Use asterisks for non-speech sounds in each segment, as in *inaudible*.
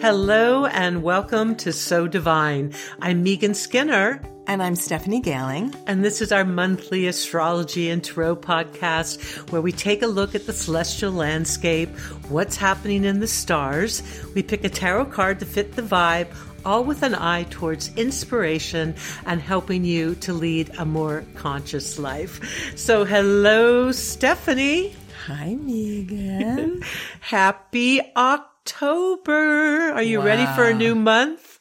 Hello and welcome to So Divine. I'm Megan Skinner. And I'm Stephanie Gailing. And this is our monthly astrology and tarot podcast where we take a look at the celestial landscape, what's happening in the stars. We pick a tarot card to fit the vibe, all with an eye towards inspiration and helping you to lead a more conscious life. So, hello, Stephanie. Hi, Megan. *laughs* Happy October. Are you wow. ready for a new month?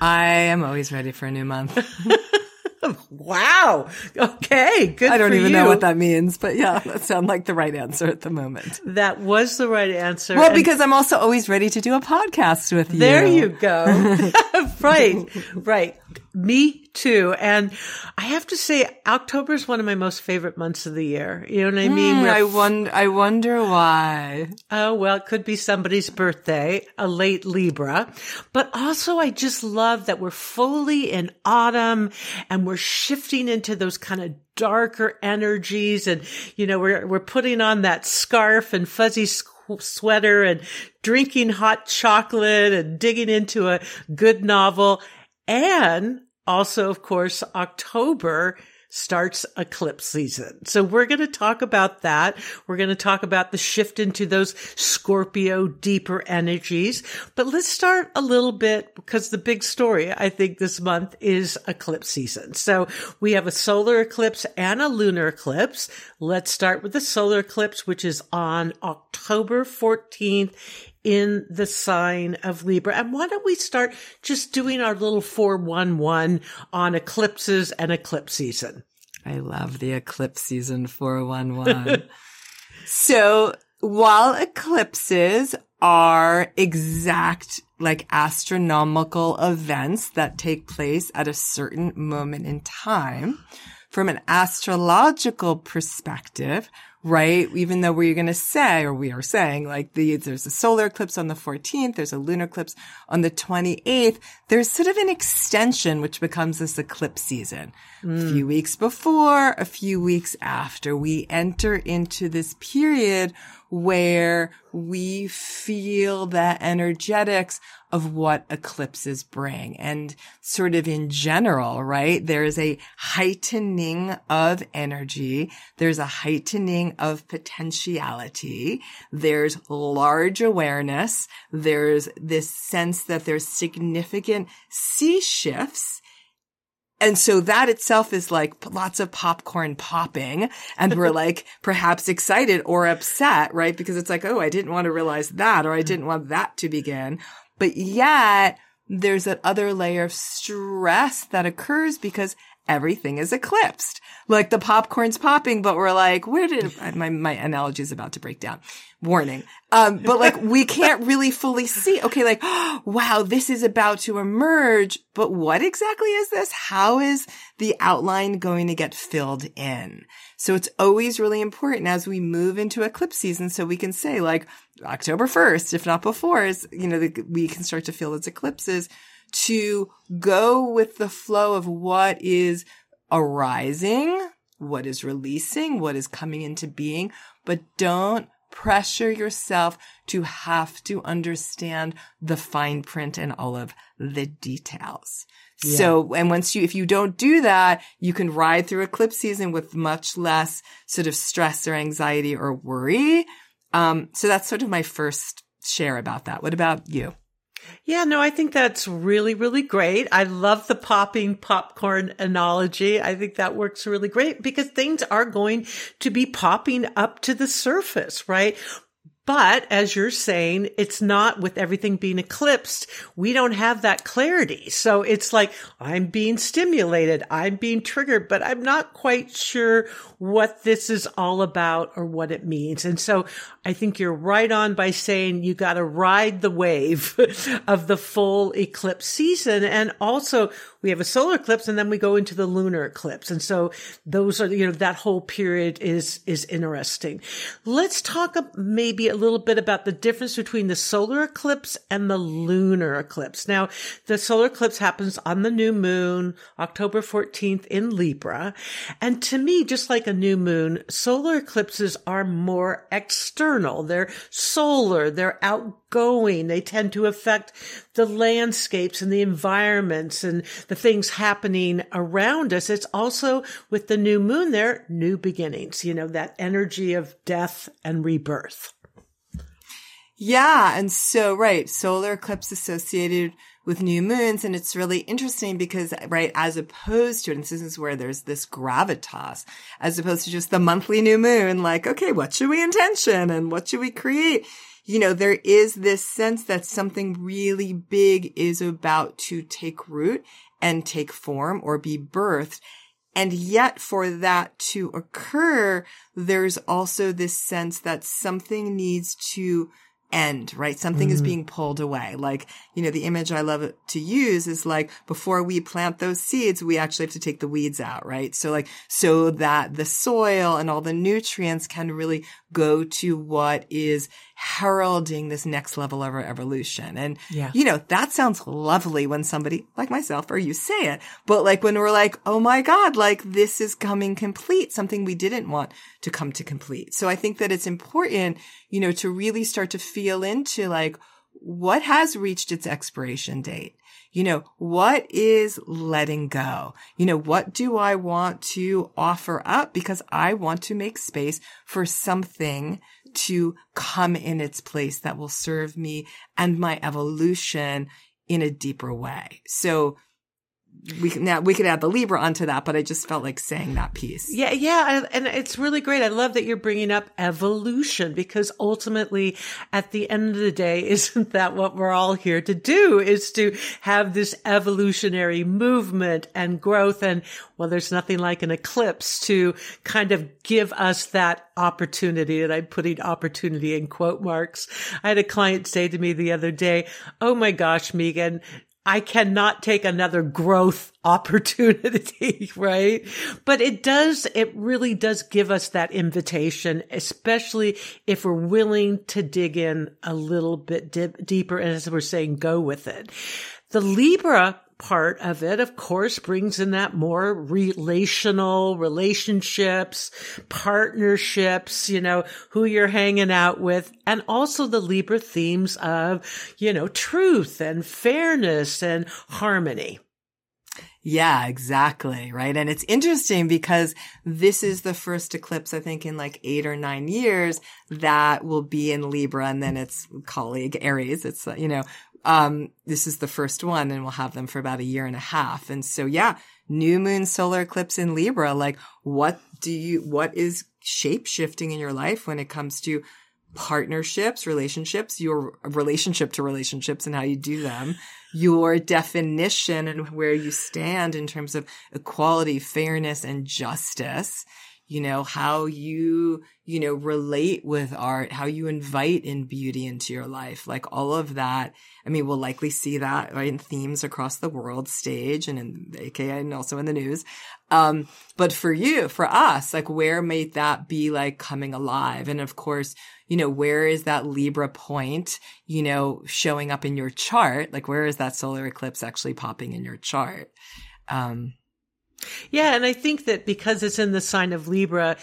I am always ready for a new month. *laughs* wow. Okay. Good. I don't even you. know what that means, but yeah, *laughs* that sounds like the right answer at the moment. That was the right answer. Well, and because I'm also always ready to do a podcast with you. There you go. *laughs* right. Right. Me too. And I have to say, October is one of my most favorite months of the year. You know what I mean? Mm, I wonder, I wonder why. Oh, well, it could be somebody's birthday, a late Libra, but also I just love that we're fully in autumn and we're shifting into those kind of darker energies. And, you know, we're, we're putting on that scarf and fuzzy sweater and drinking hot chocolate and digging into a good novel. And also, of course, October starts eclipse season. So we're going to talk about that. We're going to talk about the shift into those Scorpio deeper energies. But let's start a little bit because the big story, I think this month is eclipse season. So we have a solar eclipse and a lunar eclipse. Let's start with the solar eclipse, which is on October 14th in the sign of Libra. And why don't we start just doing our little 411 on eclipses and eclipse season? I love the eclipse season 411. *laughs* so while eclipses are exact, like astronomical events that take place at a certain moment in time, from an astrological perspective, right? Even though we're going to say, or we are saying, like the, there's a solar eclipse on the 14th, there's a lunar eclipse on the 28th. There's sort of an extension, which becomes this eclipse season. Mm. A few weeks before, a few weeks after, we enter into this period where we feel the energetics of what eclipses bring. And sort of in general, right? There is a heightening of energy. There's a heightening of potentiality. There's large awareness. There's this sense that there's significant sea shifts and so that itself is like lots of popcorn popping and we're *laughs* like perhaps excited or upset, right? Because it's like, oh, I didn't want to realize that or I mm-hmm. didn't want that to begin. But yet there's that other layer of stress that occurs because everything is eclipsed. Like the popcorn's popping, but we're like, where did my, my analogy is about to break down. Warning. Um, but like we can't really fully see. Okay. Like, oh, *gasps* wow, this is about to emerge, but what exactly is this? How is the outline going to get filled in? So it's always really important as we move into eclipse season. So we can say like October 1st, if not before is, you know, the, we can start to feel those eclipses to go with the flow of what is arising, what is releasing, what is coming into being, but don't pressure yourself to have to understand the fine print and all of the details. Yeah. So, and once you, if you don't do that, you can ride through eclipse season with much less sort of stress or anxiety or worry. Um, so that's sort of my first share about that. What about you? Yeah, no, I think that's really, really great. I love the popping popcorn analogy. I think that works really great because things are going to be popping up to the surface, right? But as you're saying, it's not with everything being eclipsed. We don't have that clarity. So it's like, I'm being stimulated. I'm being triggered, but I'm not quite sure what this is all about or what it means. And so I think you're right on by saying you got to ride the wave *laughs* of the full eclipse season. And also we have a solar eclipse and then we go into the lunar eclipse. And so those are, you know, that whole period is, is interesting. Let's talk maybe a little bit about the difference between the solar eclipse and the lunar eclipse. Now, the solar eclipse happens on the new moon, October 14th in Libra. And to me, just like a new moon, solar eclipses are more external. They're solar. They're outgoing. They tend to affect the landscapes and the environments and the things happening around us. It's also with the new moon there, new beginnings, you know, that energy of death and rebirth. Yeah. And so, right, solar eclipse associated with new moons. And it's really interesting because, right, as opposed to, and this is where there's this gravitas, as opposed to just the monthly new moon, like, okay, what should we intention and what should we create? You know, there is this sense that something really big is about to take root and take form or be birthed. And yet for that to occur, there's also this sense that something needs to end, right? Something mm. is being pulled away. Like, you know, the image I love to use is like before we plant those seeds, we actually have to take the weeds out, right? So like, so that the soil and all the nutrients can really go to what is heralding this next level of our evolution. And, yeah. you know, that sounds lovely when somebody like myself or you say it, but like when we're like, oh my God, like this is coming complete, something we didn't want to come to complete. So I think that it's important, you know, to really start to feel into like, what has reached its expiration date? You know, what is letting go? You know, what do I want to offer up? Because I want to make space for something to come in its place that will serve me and my evolution in a deeper way. So we now we could add the Libra onto that, but I just felt like saying that piece. Yeah, yeah, and it's really great. I love that you're bringing up evolution because ultimately, at the end of the day, *laughs* isn't that what we're all here to do? Is to have this evolutionary movement and growth. And well, there's nothing like an eclipse to kind of give us that opportunity. And I'm putting opportunity in quote marks. I had a client say to me the other day, "Oh my gosh, Megan." I cannot take another growth *laughs* opportunity, right? But it does, it really does give us that invitation, especially if we're willing to dig in a little bit dip, deeper. And as we're saying, go with it. The Libra part of it, of course, brings in that more relational relationships, partnerships, you know, who you're hanging out with, and also the Libra themes of, you know, truth and fairness and harmony. Yeah, exactly. Right. And it's interesting because this is the first eclipse, I think, in like eight or nine years that will be in Libra and then its colleague Aries. It's, you know, um, this is the first one and we'll have them for about a year and a half. And so, yeah, new moon solar eclipse in Libra. Like, what do you, what is shape shifting in your life when it comes to partnerships, relationships, your relationship to relationships and how you do them, your definition and where you stand in terms of equality, fairness, and justice, you know, how you, you know, relate with art, how you invite in beauty into your life, like all of that. I mean, we'll likely see that right, in themes across the world stage and in AKA and also in the news. Um, but for you, for us, like where might that be like coming alive? And of course, you know, where is that Libra point, you know, showing up in your chart? Like where is that solar eclipse actually popping in your chart? Um, yeah, and I think that because it's in the sign of Libra,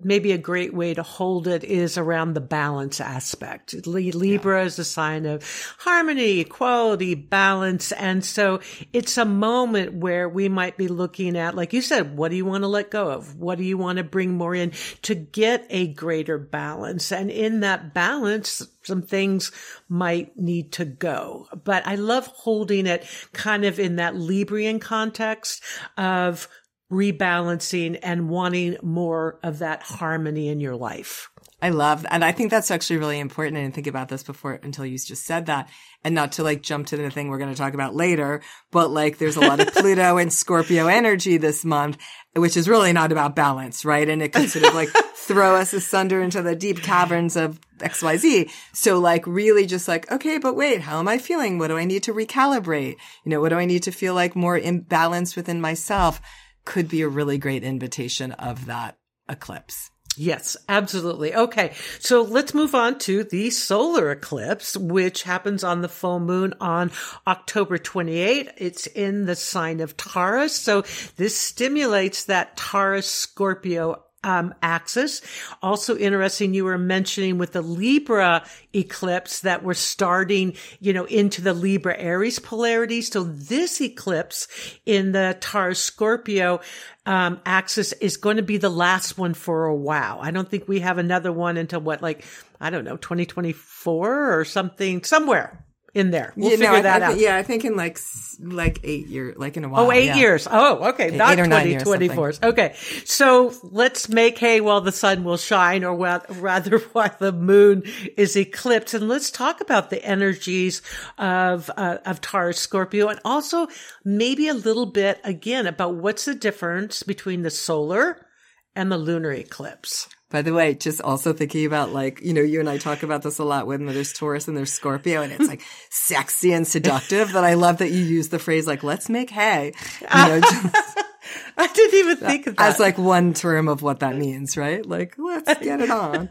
maybe a great way to hold it is around the balance aspect. Libra yeah. is a sign of harmony, equality, balance. And so it's a moment where we might be looking at, like you said, what do you want to let go of? What do you want to bring more in to get a greater balance? And in that balance, some things might need to go. But I love holding it kind of in that Librian context of rebalancing and wanting more of that harmony in your life. I love, and I think that's actually really important. I didn't think about this before until you just said that. And not to like jump to the thing we're going to talk about later, but like there's a lot of *laughs* Pluto and Scorpio energy this month, which is really not about balance, right? And it can sort of like *laughs* throw us asunder into the deep caverns of XYZ. So like really just like, okay, but wait, how am I feeling? What do I need to recalibrate? You know, what do I need to feel like more imbalanced within myself? Could be a really great invitation of that eclipse. Yes, absolutely. Okay. So let's move on to the solar eclipse, which happens on the full moon on October 28. It's in the sign of Taurus. So this stimulates that Taurus Scorpio um, axis. Also interesting, you were mentioning with the Libra eclipse that we're starting, you know, into the Libra Aries polarity. So this eclipse in the Taurus Scorpio um, axis is going to be the last one for a while. I don't think we have another one until what, like, I don't know, 2024 or something, somewhere in there. We'll yeah, figure no, I, that I out. Yeah, I think in like like eight years, like in a while. Oh, eight yeah. years. Oh, okay. Eight- Not eight or nine 2024. Okay. So let's make hay while the sun will shine or wa- rather *laughs* while the moon is eclipsed. And let's talk about the energies of, uh, of Taurus Scorpio and also maybe a little bit again about what's the difference between the solar and the lunar eclipse. By the way, just also thinking about like, you know, you and I talk about this a lot when there's Taurus and there's Scorpio and it's like sexy and seductive that I love that you use the phrase like, let's make hay. You know, just *laughs* I didn't even think of that. as like one term of what that means, right? Like, let's *laughs* get it on.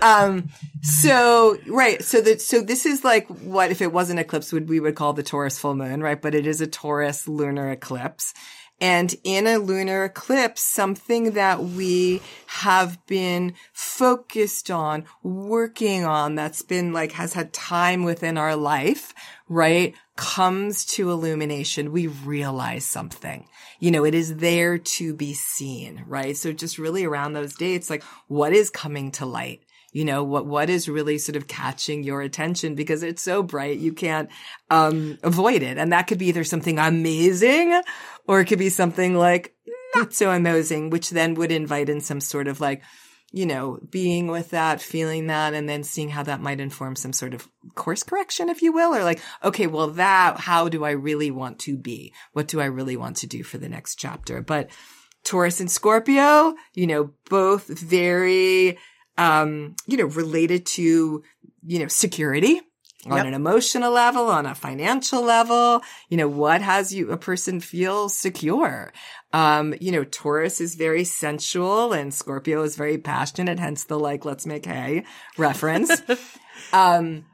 um, so, right. So that, so this is like what if it was an eclipse would, we would call the Taurus full moon, right? But it is a Taurus lunar eclipse. And in a lunar eclipse, something that we have been focused on, working on, that's been like, has had time within our life, right? Comes to illumination. We realize something. You know, it is there to be seen, right? So just really around those dates, like what is coming to light? You know what what is really sort of catching your attention because it's so bright you can't um avoid it. And that could be either something amazing or it could be something like not so amazing which then would invite in some sort of like you know being with that feeling that and then seeing how that might inform some sort of course correction if you will or like okay well that how do i really want to be? What do i really want to do for the next chapter? But Taurus and Scorpio, you know, both very um, you know, related to, you know, security on Yep. an emotional level, on a financial level. You know, what has you, a person feel secure? Um, you know, Taurus is very sensual and Scorpio is very passionate, hence the like, let's make hay reference. *laughs* um,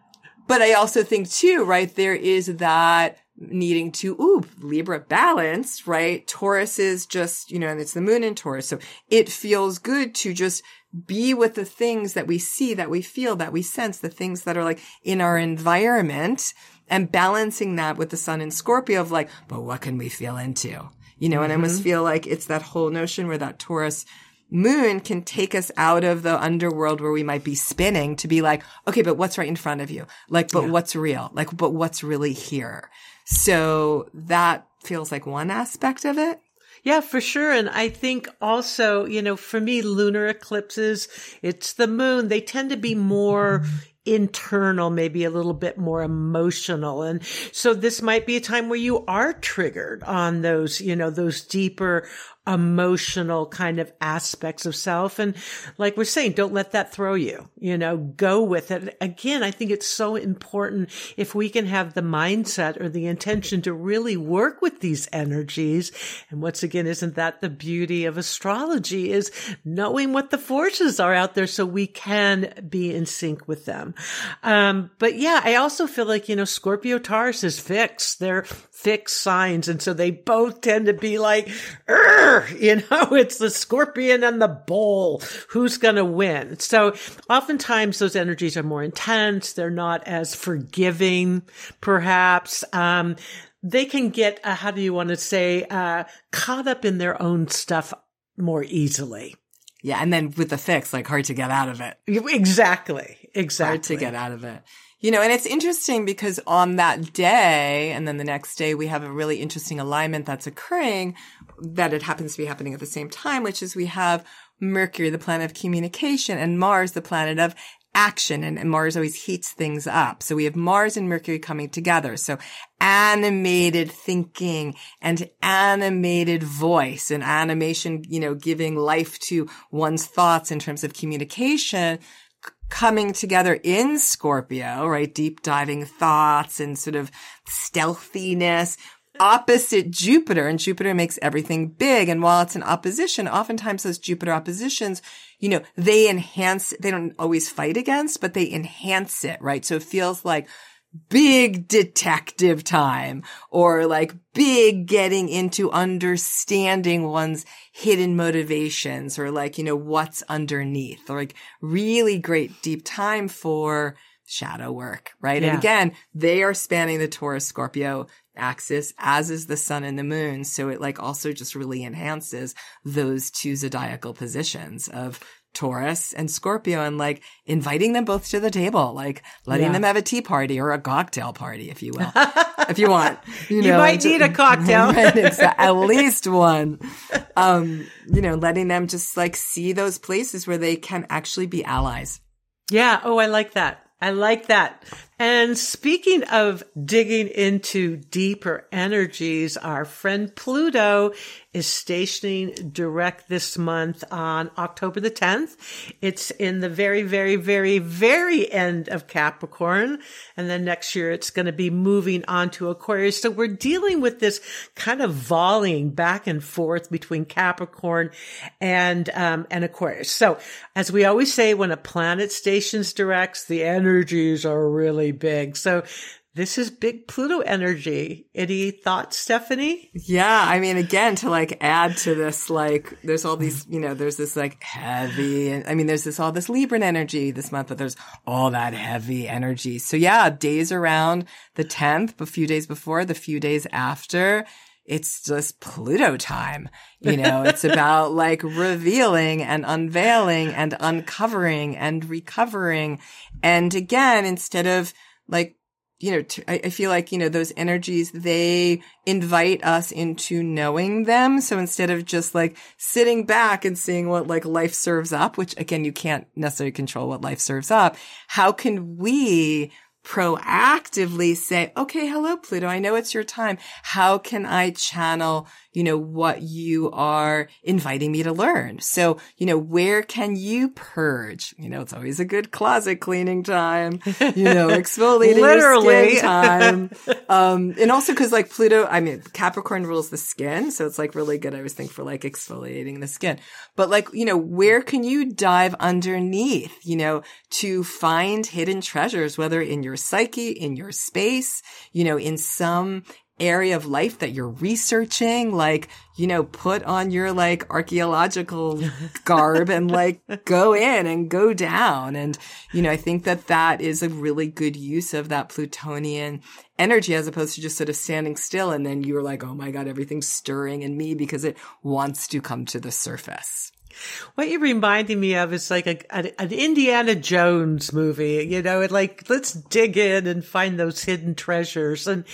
but I also think too, right, there is that needing to, ooh, Libra balance, right? Taurus is just, you know, and it's the moon in Taurus. So it feels good to just be with the things that we see, that we feel, that we sense, the things that are like in our environment and balancing that with the sun in Scorpio of like, but what can we feel into? You know, and I almost mm-hmm. feel like it's that whole notion where that Taurus moon can take us out of the underworld where we might be spinning to be like, okay, but what's right in front of you? Like, but what's real? Like, but what's really here? So that feels like one aspect of it. Yeah, for sure. And I think also, you know, for me, lunar eclipses, it's the moon. They tend to be more internal, maybe a little bit more emotional. And so this might be a time where you are triggered on those, you know, those deeper emotional kind of aspects of self. And like we're saying, don't let that throw you, you know, go with it. Again, I think it's so important if we can have the mindset or the intention to really work with these energies. And once again, isn't that the beauty of astrology is knowing what the forces are out there so we can be in sync with them. Um, but yeah, I also feel like, you know, Scorpio Taurus is fixed. They're fixed signs. And so they both tend to be like, "Urgh," you know, *laughs* it's the scorpion and the bull. Who's going to win? So oftentimes those energies are more intense. They're not as forgiving, perhaps. Um, they can get, uh, how do you want to say, uh, caught up in their own stuff more easily. Yeah. And then with the fix, like hard to get out of it. Exactly. Exactly. hard to get out of it. You know, and it's interesting because on that day and then the next day we have a really interesting alignment that's occurring that it happens to be happening at the same time, which is we have Mercury, the planet of communication and Mars, the planet of action and, and Mars always heats things up. So we have Mars and Mercury coming together. So animated thinking and animated voice and animation, you know, giving life to one's thoughts in terms of communication coming together in Scorpio, right? Deep diving thoughts and sort of stealthiness opposite Jupiter and Jupiter makes everything big. And while it's an opposition, oftentimes those Jupiter oppositions, you know, they enhance, they don't always fight against, but they enhance it, right? So it feels like big detective time or like big getting into understanding one's hidden motivations or like, you know, what's underneath or like really great deep time for shadow work, right? Yeah. And again, they are spanning the Taurus Scorpio axis, as is the sun and the moon. So it like also just really enhances those two zodiacal positions of Taurus and Scorpio and like inviting them both to the table, like letting Yeah. them have a tea party or a cocktail party, if you will, *laughs* if you want. You, You know, might and need a cocktail. *laughs* Right, at least one. Um, you know, letting them just like see those places where they can actually be allies. Yeah. Oh, I like that. I like that. And speaking of digging into deeper energies, our friend Pluto is stationing direct this month on October the 10th. It's in the very, very, very, very end of Capricorn. And then next year it's going to be moving on to Aquarius. So we're dealing with this kind of volleying back and forth between Capricorn and, um, and Aquarius. So as we always say, when a planet stations directs, the energies are really big. So this is big Pluto energy. Any thoughts, Stephanie? Yeah. I mean, again, to like add to this, like, there's all these, you know, there's this like heavy, I mean, there's this, all this Libran energy this month, but there's all that heavy energy. So yeah, days around the 10th, a few days before, the few days after, it's just Pluto time. You know, it's about *laughs* like revealing and unveiling and uncovering and recovering. And again, instead of like, you know, t- I I feel like, you know, those energies, they invite us into knowing them. So instead of just like sitting back and seeing what like life serves up, which again, you can't necessarily control what life serves up. How can we proactively say, okay, hello, Pluto. I know it's your time. How can I channel, you know, what you are inviting me to learn? So, you know, where can you purge? You know, it's always a good closet cleaning time, you know, *laughs* exfoliating Literally. time. *laughs* Um, and also cause like Pluto, I mean, Capricorn rules the skin. So it's like really good. I always think for like exfoliating the skin, but like, you know, where can you dive underneath, you know, to find hidden treasures, whether in your psyche, in your space, you know, in some area of life that you're researching, like, you know, put on your like archaeological *laughs* garb and like go in and go down. And, you know, I think that that is a really good use of that Plutonian energy as opposed to just sort of standing still. And then you're like, oh my God, everything's stirring in me because it wants to come to the surface. What you're reminding me of is like a, an, an Indiana Jones movie, you know, and like, let's dig in and find those hidden treasures. And,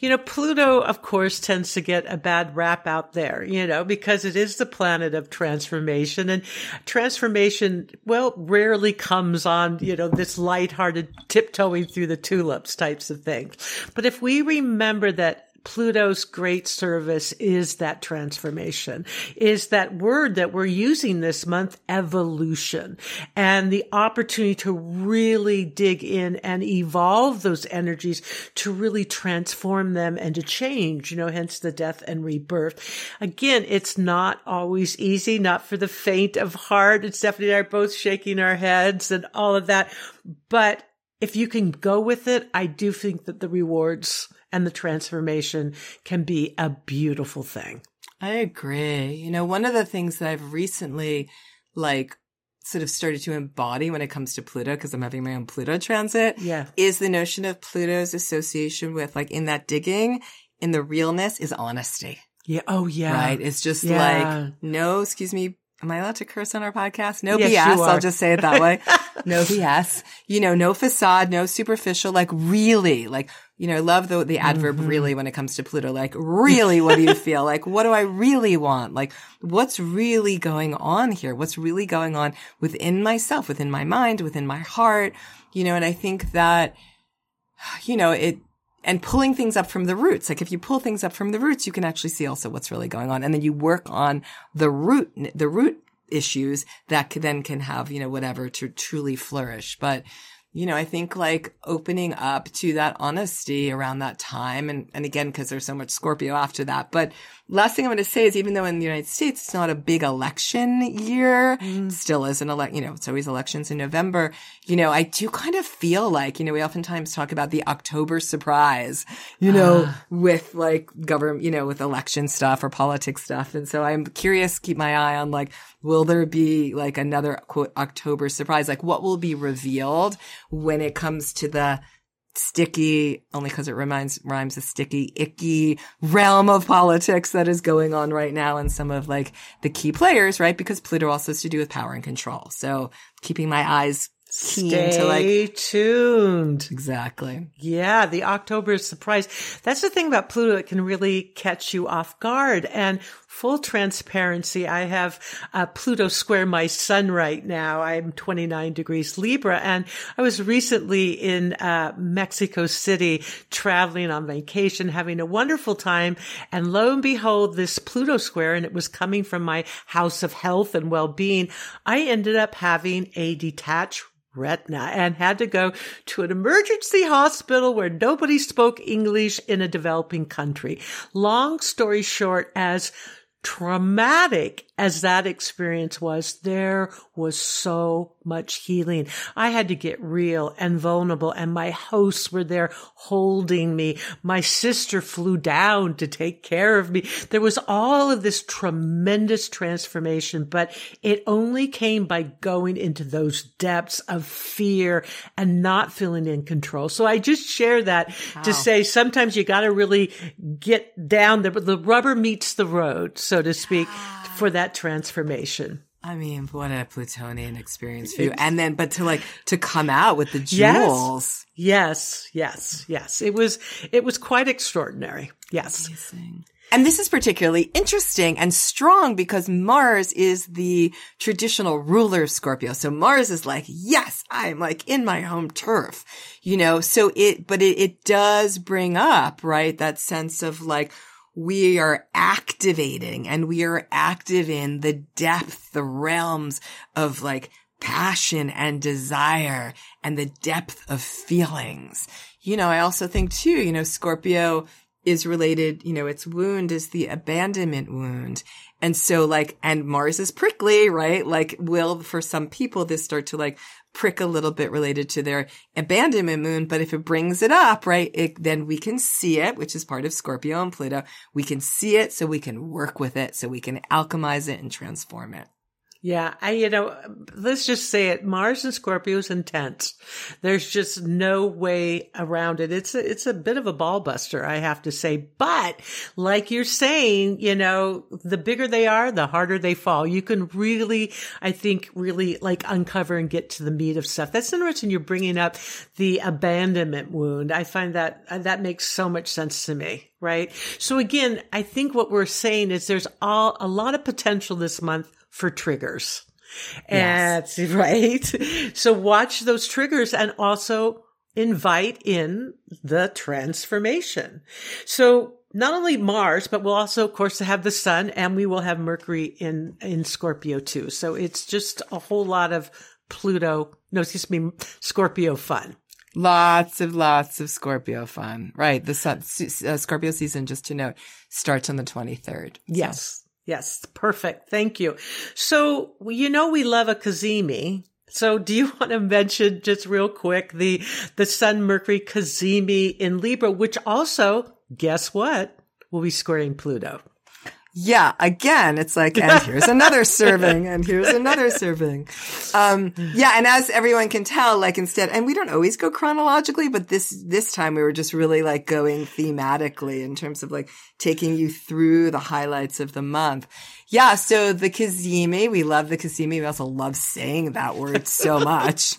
you know, Pluto, of course, tends to get a bad rap out there, you know, because it is the planet of transformation and transformation, well, rarely comes on, you know, this lighthearted tiptoeing through the tulips types of things. But if we remember that Pluto's great service is that transformation, is that word that we're using this month, evolution, and the opportunity to really dig in and evolve those energies to really transform them and to change, you know, hence the death and rebirth. Again, it's not always easy, not for the faint of heart. And Stephanie and I are both shaking our heads and all of that. But if you can go with it, I do think that the rewards and the transformation can be a beautiful thing. I agree. You know, one of the things that I've recently like sort of started to embody when it comes to Pluto, because I'm having my own Pluto transit, Yeah. is the notion of Pluto's association with like in that digging, in the realness is honesty, Yeah. Oh, yeah. right? It's just Yeah. like, no, excuse me. Am I allowed to curse on our podcast? No Yes, BS. I'll just say it that way. *laughs* no BS. You know, no facade, no superficial, like really, like, you know, I love the, the adverb Mm-hmm. really when it comes to Pluto. Like, really, what do you *laughs* feel? like, what do I really want? Like, what's really going on here? What's really going on within myself, within my mind, within my heart? You know, and I think that, you know, it, and pulling things up from the roots. Like if you pull things up from the roots, you can actually see also what's really going on. And then you work on the root, the root issues that could, then can have, you know, whatever to truly flourish. But you know, I think like opening up to that honesty around that time. And, and again, cause there's so much Scorpio after that. But last thing I'm going to say is even though in the United States, it's not a big election year, mm. still is an elect, you know, it's always elections in November. You know, I do kind of feel like, you know, we oftentimes talk about the October surprise, you know, uh. with like government, you know, with election stuff or politics stuff. And so I'm curious, keep my eye on like, will there be like another quote October surprise? Like what will be revealed when it comes to the sticky, only because it reminds, rhymes a sticky, icky realm of politics that is going on right now and some of like the key players, right? Because Pluto also has to do with power and control. So keeping my eyes keen Stay to like tuned. Exactly. Yeah, the October surprise. That's the thing about Pluto; it can really catch you off guard. And full transparency, I have uh, Pluto square my sun right now. I'm 29 degrees Libra, and I was recently in uh, Mexico City traveling on vacation, having a wonderful time. And lo and behold, this Pluto square, and it was coming from my house of health and well-being. I ended up having a detached retina and had to go to an emergency hospital where nobody spoke English in a developing country. Long story short, as traumatic as that experience was, there was so much healing. I had to get real and vulnerable and my hosts were there holding me. My sister flew down to take care of me. There was all of this tremendous transformation, but it only came by going into those depths of fear and not feeling in control. So I just share that wow. to say sometimes you got to really get down there, but the rubber meets the road, so to speak, for that transformation. I mean, what a Plutonian experience for you. And then, but to like, to come out with the jewels. Yes. Yes. Yes. Yes. It was, it was quite extraordinary. Yes. Amazing. And this is particularly interesting and strong because Mars is the traditional ruler of Scorpio. So Mars is like, yes, I'm like in my home turf, you know, so it, but it, it does bring up, right? That sense of like, we are activating and we are active in the depth, the realms of like passion and desire and the depth of feelings. You know, I also think too, you know, Scorpio is related, you know, its wound is the abandonment wound. And so like, and Mars is prickly, right? Like will for some people this start to like prick a little bit related to their abandonment moon. But if it brings it up, right, it, then we can see it, which is part of Scorpio and Pluto. We can see it so we can work with it, so we can alchemize it and transform it. Yeah, I, you know, let's just say it. Mars and Scorpio is intense. There's just no way around it. It's a, it's a bit of a ball buster, I have to say. But like you're saying, you know, the bigger they are, the harder they fall. You can really, I think, really like uncover and get to the meat of stuff. That's interesting. You're bringing up the abandonment wound. I find that that makes so much sense to me right? So again, I think what we're saying is there's all, a lot of potential this month for triggers. Yes. And *laughs* right. So watch those triggers and also invite in the transformation. So not only Mars, but we'll also, of course, have the sun and we will have Mercury in, in Scorpio too. So it's just a whole lot of Pluto, no, excuse me, Scorpio fun. Lots of lots of Scorpio fun. Right. The sun, uh, Scorpio season, just to note, starts on the 23rd. Yes. Yes, perfect. Thank you. So, you know, we love a cazimi. So do you *laughs* want to mention just real quick the, the Sun Mercury cazimi in Libra, which also, guess what? Will be squaring Pluto. Yeah, again, it's like, and here's another *laughs* serving, and here's another serving. Um, yeah, and as everyone can tell, like instead, and we don't always go chronologically, but this, this time we were just really like going thematically in terms of like taking you through the highlights of the month. Yeah, so the cazimi, we love the cazimi. We also love saying that word so *laughs* much.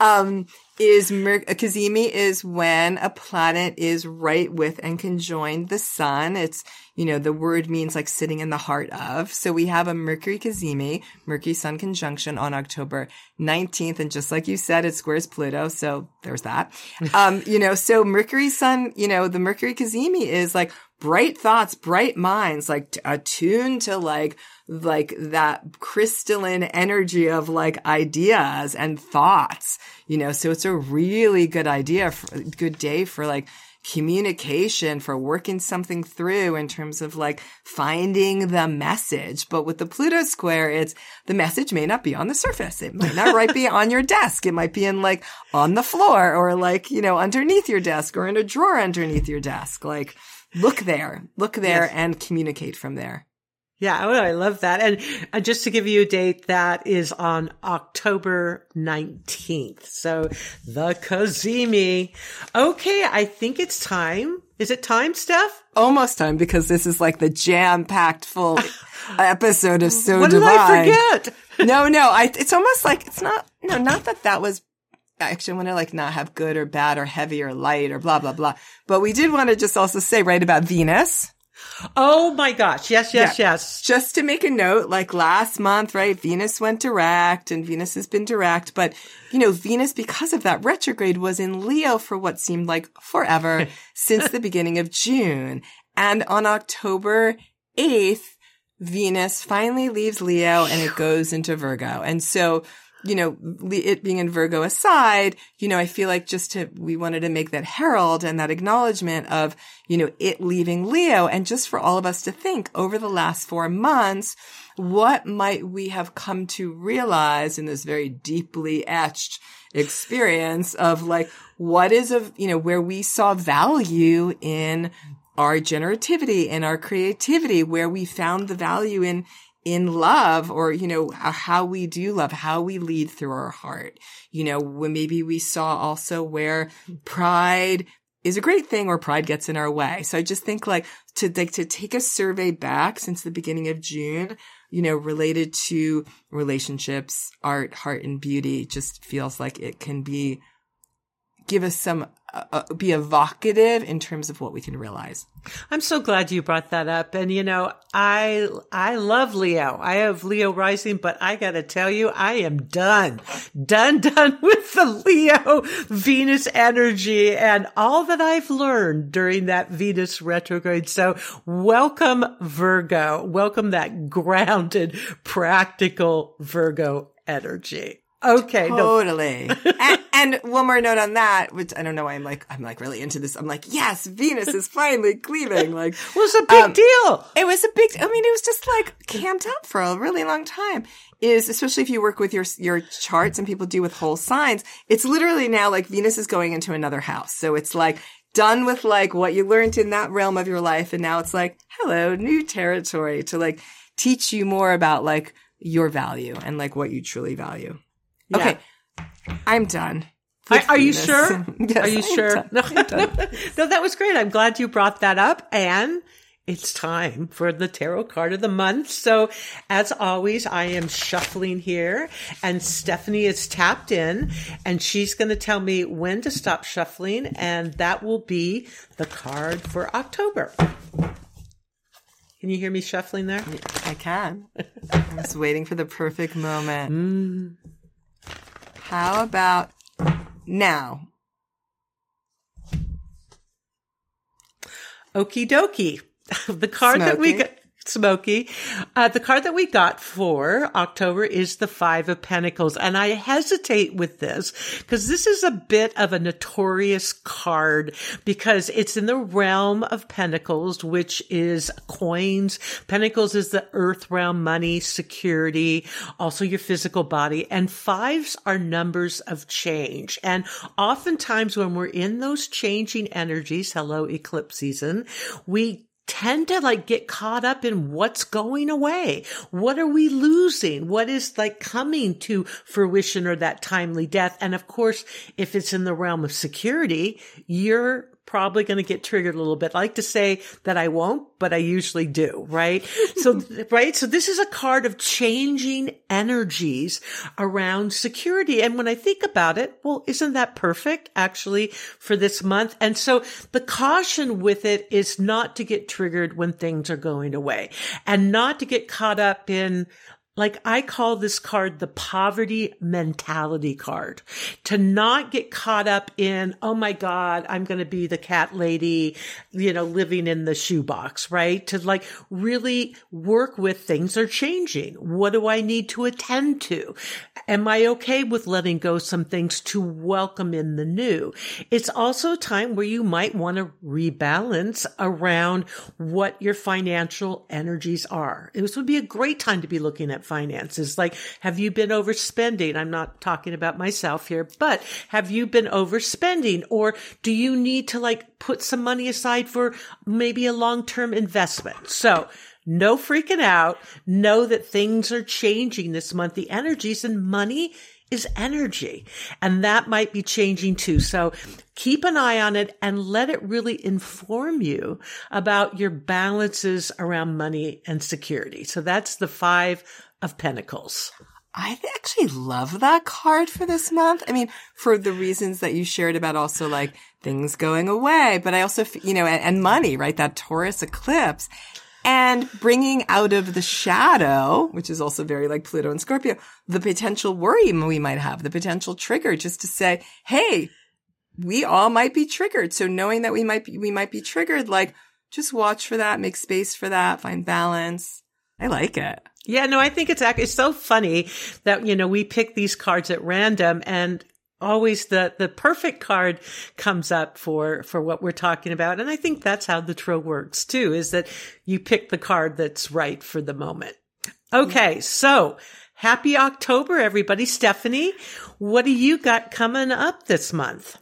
Um, is Mer- a cazimi is when a planet is right with and conjoined the sun. It's, you know, the word means like sitting in the heart of. So we have a Mercury cazimi, Mercury Sun conjunction on October 19th. And just like you said, it squares Pluto. So there's that. *laughs* Um, you know, so Mercury Sun, you know, the Mercury cazimi is like bright thoughts, bright minds, like t- attuned to like, like that crystalline energy of like ideas and thoughts, you know, so it's a really good idea, for, good day for like communication, for working something through in terms of like finding the message. But with the Pluto square, it's the message may not be on the surface. It might not right be *laughs* on your desk. It might be in like on the floor or like, you know, underneath your desk or in a drawer underneath your desk. Like look there, look there Yes. and communicate from there. Yeah, oh, I love that. And uh, just to give you a date, that is on October 19th. So the cazimi. Okay, I think it's time. Is it time, Steph? Almost time because this is like the jam packed full *sighs* episode of So what did I forget? *laughs* no, no, I, it's almost like it's not, no, not that that was, I actually, want to like not have good or bad or heavy or light or blah, blah, blah. But we did want to just also say, right, about Venus. Oh my gosh. Yes, yes, yes. Just to make a note, like last month, right, Venus went direct and Venus has been direct, but you know, Venus, because of that retrograde was in Leo for what seemed like forever *laughs* since the beginning of June. And on October 8th, Venus finally leaves Leo and it goes into Virgo. And so, you know, it being in Virgo aside, you know, I feel like just to, we wanted to make that herald and that acknowledgement of, you know, it leaving Leo. And just for all of us to think over the last four months, what might we have come to realize in this very deeply etched experience of like, what is of, you know, where we saw value in our generativity and our creativity, where we found the value in, in love or, you know, how we do love, how we lead through our heart. You know, when maybe we saw also where pride is a great thing or pride gets in our way. So I just think like to like to take a survey back since the beginning of June, you know, related to relationships, art, heart and beauty just feels like it can be give us some uh, uh, be evocative in terms of what we can realize. I'm so glad you brought that up. And you know, I, I love Leo. I have Leo rising, but I gotta tell you, I am done, done, *laughs* done with the Leo Venus energy and all that I've learned during that Venus retrograde. So welcome Virgo. Welcome that grounded, practical Virgo energy. Okay. No, Totally. *laughs* and, and one more note on that, which I don't know why I'm like, I'm like really into this. I'm like, yes, Venus is finally cleaving. *laughs* Like, it was a big Um, deal. It was a big, I mean, it was just like camped up for a really long time. Is especially if you work with your, your charts and people do with whole signs, it's literally now like Venus is going into another house. So it's like done with like what you learned in that realm of your life. And now it's like, hello, new territory to like teach you more about like your value and like what you truly value. Yeah. Okay. I'm done. Are, are you sure? *laughs* Yes, are you I'm sure? done. No, I'm *laughs* no, that was great. I'm glad you brought that up. And it's time for the tarot card of the month. So as always, I am shuffling here and Stephanie is tapped in and she's going to tell me when to stop shuffling. And that will be the card for October. Can you hear me shuffling there? I can. I was waiting for the perfect moment. Mm. How about now? Okie dokie. *laughs* The card that we got, Smoky, uh, the card that we got for October is the Five of Pentacles. And I hesitate with this because this is a bit of a notorious card because it's in the realm of Pentacles, which is coins. Pentacles is the earth realm, money, security, also your physical body. And fives are numbers of change. And oftentimes when we're in those changing energies, hello, eclipse season, we tend to like get caught up in what's going away. What are we losing? What is like coming to fruition or that timely death? And of course, if it's in the realm of security, you're probably going to get triggered a little bit. I like to say that I won't, but I usually do, right? So, *laughs* right. So this is a card of changing energies around security. And when I think about it, well, isn't that perfect actually for this month? And so the caution with it is not to get triggered when things are going away and not to get caught up in like I call this card the poverty mentality card to not get caught up in, oh my God, I'm going to be the cat lady, you know, living in the shoebox, right? To like really work with things are changing. What do I need to attend to? Am I okay with letting go some things to welcome in the new? It's also a time where you might want to rebalance around what your financial energies are. This would be a great time to be looking at finances. Like, have you been overspending? I'm not talking about myself here, but have you been overspending or do you need to like put some money aside for maybe a long-term investment? So no freaking out. Know that things are changing this month. The energies and money is energy and that might be changing too. So keep an eye on it and let it really inform you about your balances around money and security. So that's the five of Pentacles. I actually love that card for this month. I mean, for the reasons that you shared about also like things going away, but I also, you know, and, and money, right? That Taurus eclipse and bringing out of the shadow, which is also very like Pluto and Scorpio, the potential worry we might have, the potential trigger just to say, Hey, we all might be triggered. So knowing that we might be, we might be triggered, like just watch for that, make space for that, find balance. I like it. Yeah, no, I think it's it's so funny that you know we pick these cards at random and always the the perfect card comes up for for what we're talking about and I think that's how the tarot works too is that you pick the card that's right for the moment. Okay, so happy October everybody. Stephanie, what do you got coming up this month?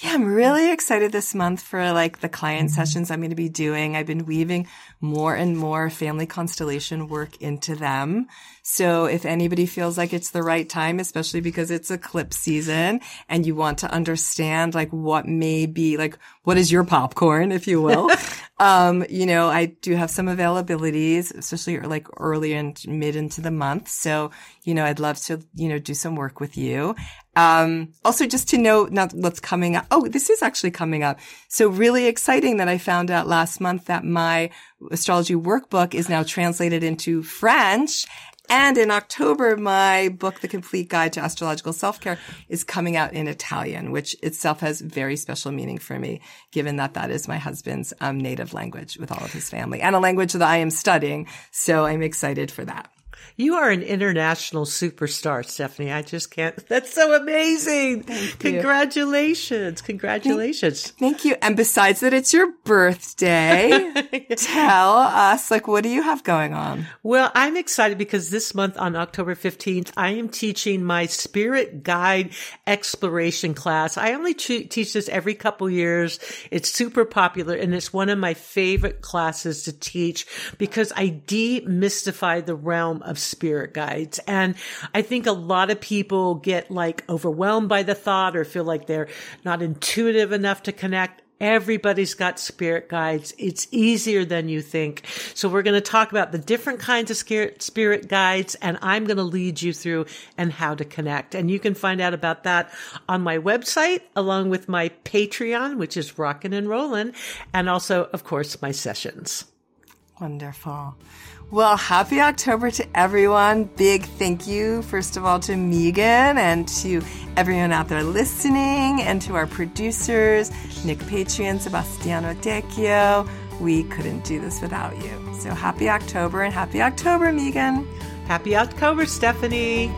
Yeah, I'm really excited this month for like the client sessions I'm going to be doing. I've been weaving more and more family constellation work into them. So if anybody feels like it's the right time, especially because it's eclipse season and you want to understand like what may be like, what is your popcorn, if you will? *laughs* um, you know, I do have some availabilities, especially like early and mid into the month. So, you know, I'd love to, you know, do some work with you. Um, also just to know not what's coming up. Oh, this is actually coming up. So really exciting that I found out last month that my astrology workbook is now translated into French. And in October, my book, The Complete Guide to Astrological Self-Care is coming out in Italian, which itself has very special meaning for me, given that that is my husband's um, native language with all of his family and a language that I am studying. So I'm excited for that. You are an international superstar, Stephanie. I just can't. *laughs* That's so amazing. Congratulations. Congratulations. Thank, thank, you. And besides that, it's your birthday. *laughs* Tell us, like, what do you have going on? Well, I'm excited because this month on October 15th, I am teaching my spirit guide exploration class. I only teach this every couple years. It's super popular and it's one of my favorite classes to teach because I demystify the realm of spirit guides. And I think a lot of people get like overwhelmed by the thought or feel like they're not intuitive enough to connect. Everybody's got spirit guides. It's easier than you think. So we're going to talk about the different kinds of spirit guides and I'm going to lead you through and how to connect. And you can find out about that on my website along with my Patreon, which is Rockin' and Rollin', and also, of course, my sessions. Wonderful. Well, happy October to everyone. Big thank you, first of all, to Megan and to everyone out there listening and to our producers, Nick Patrian, Sebastiano Decchio. We couldn't do this without you. So happy October and happy October, Megan. Happy October, Stephanie.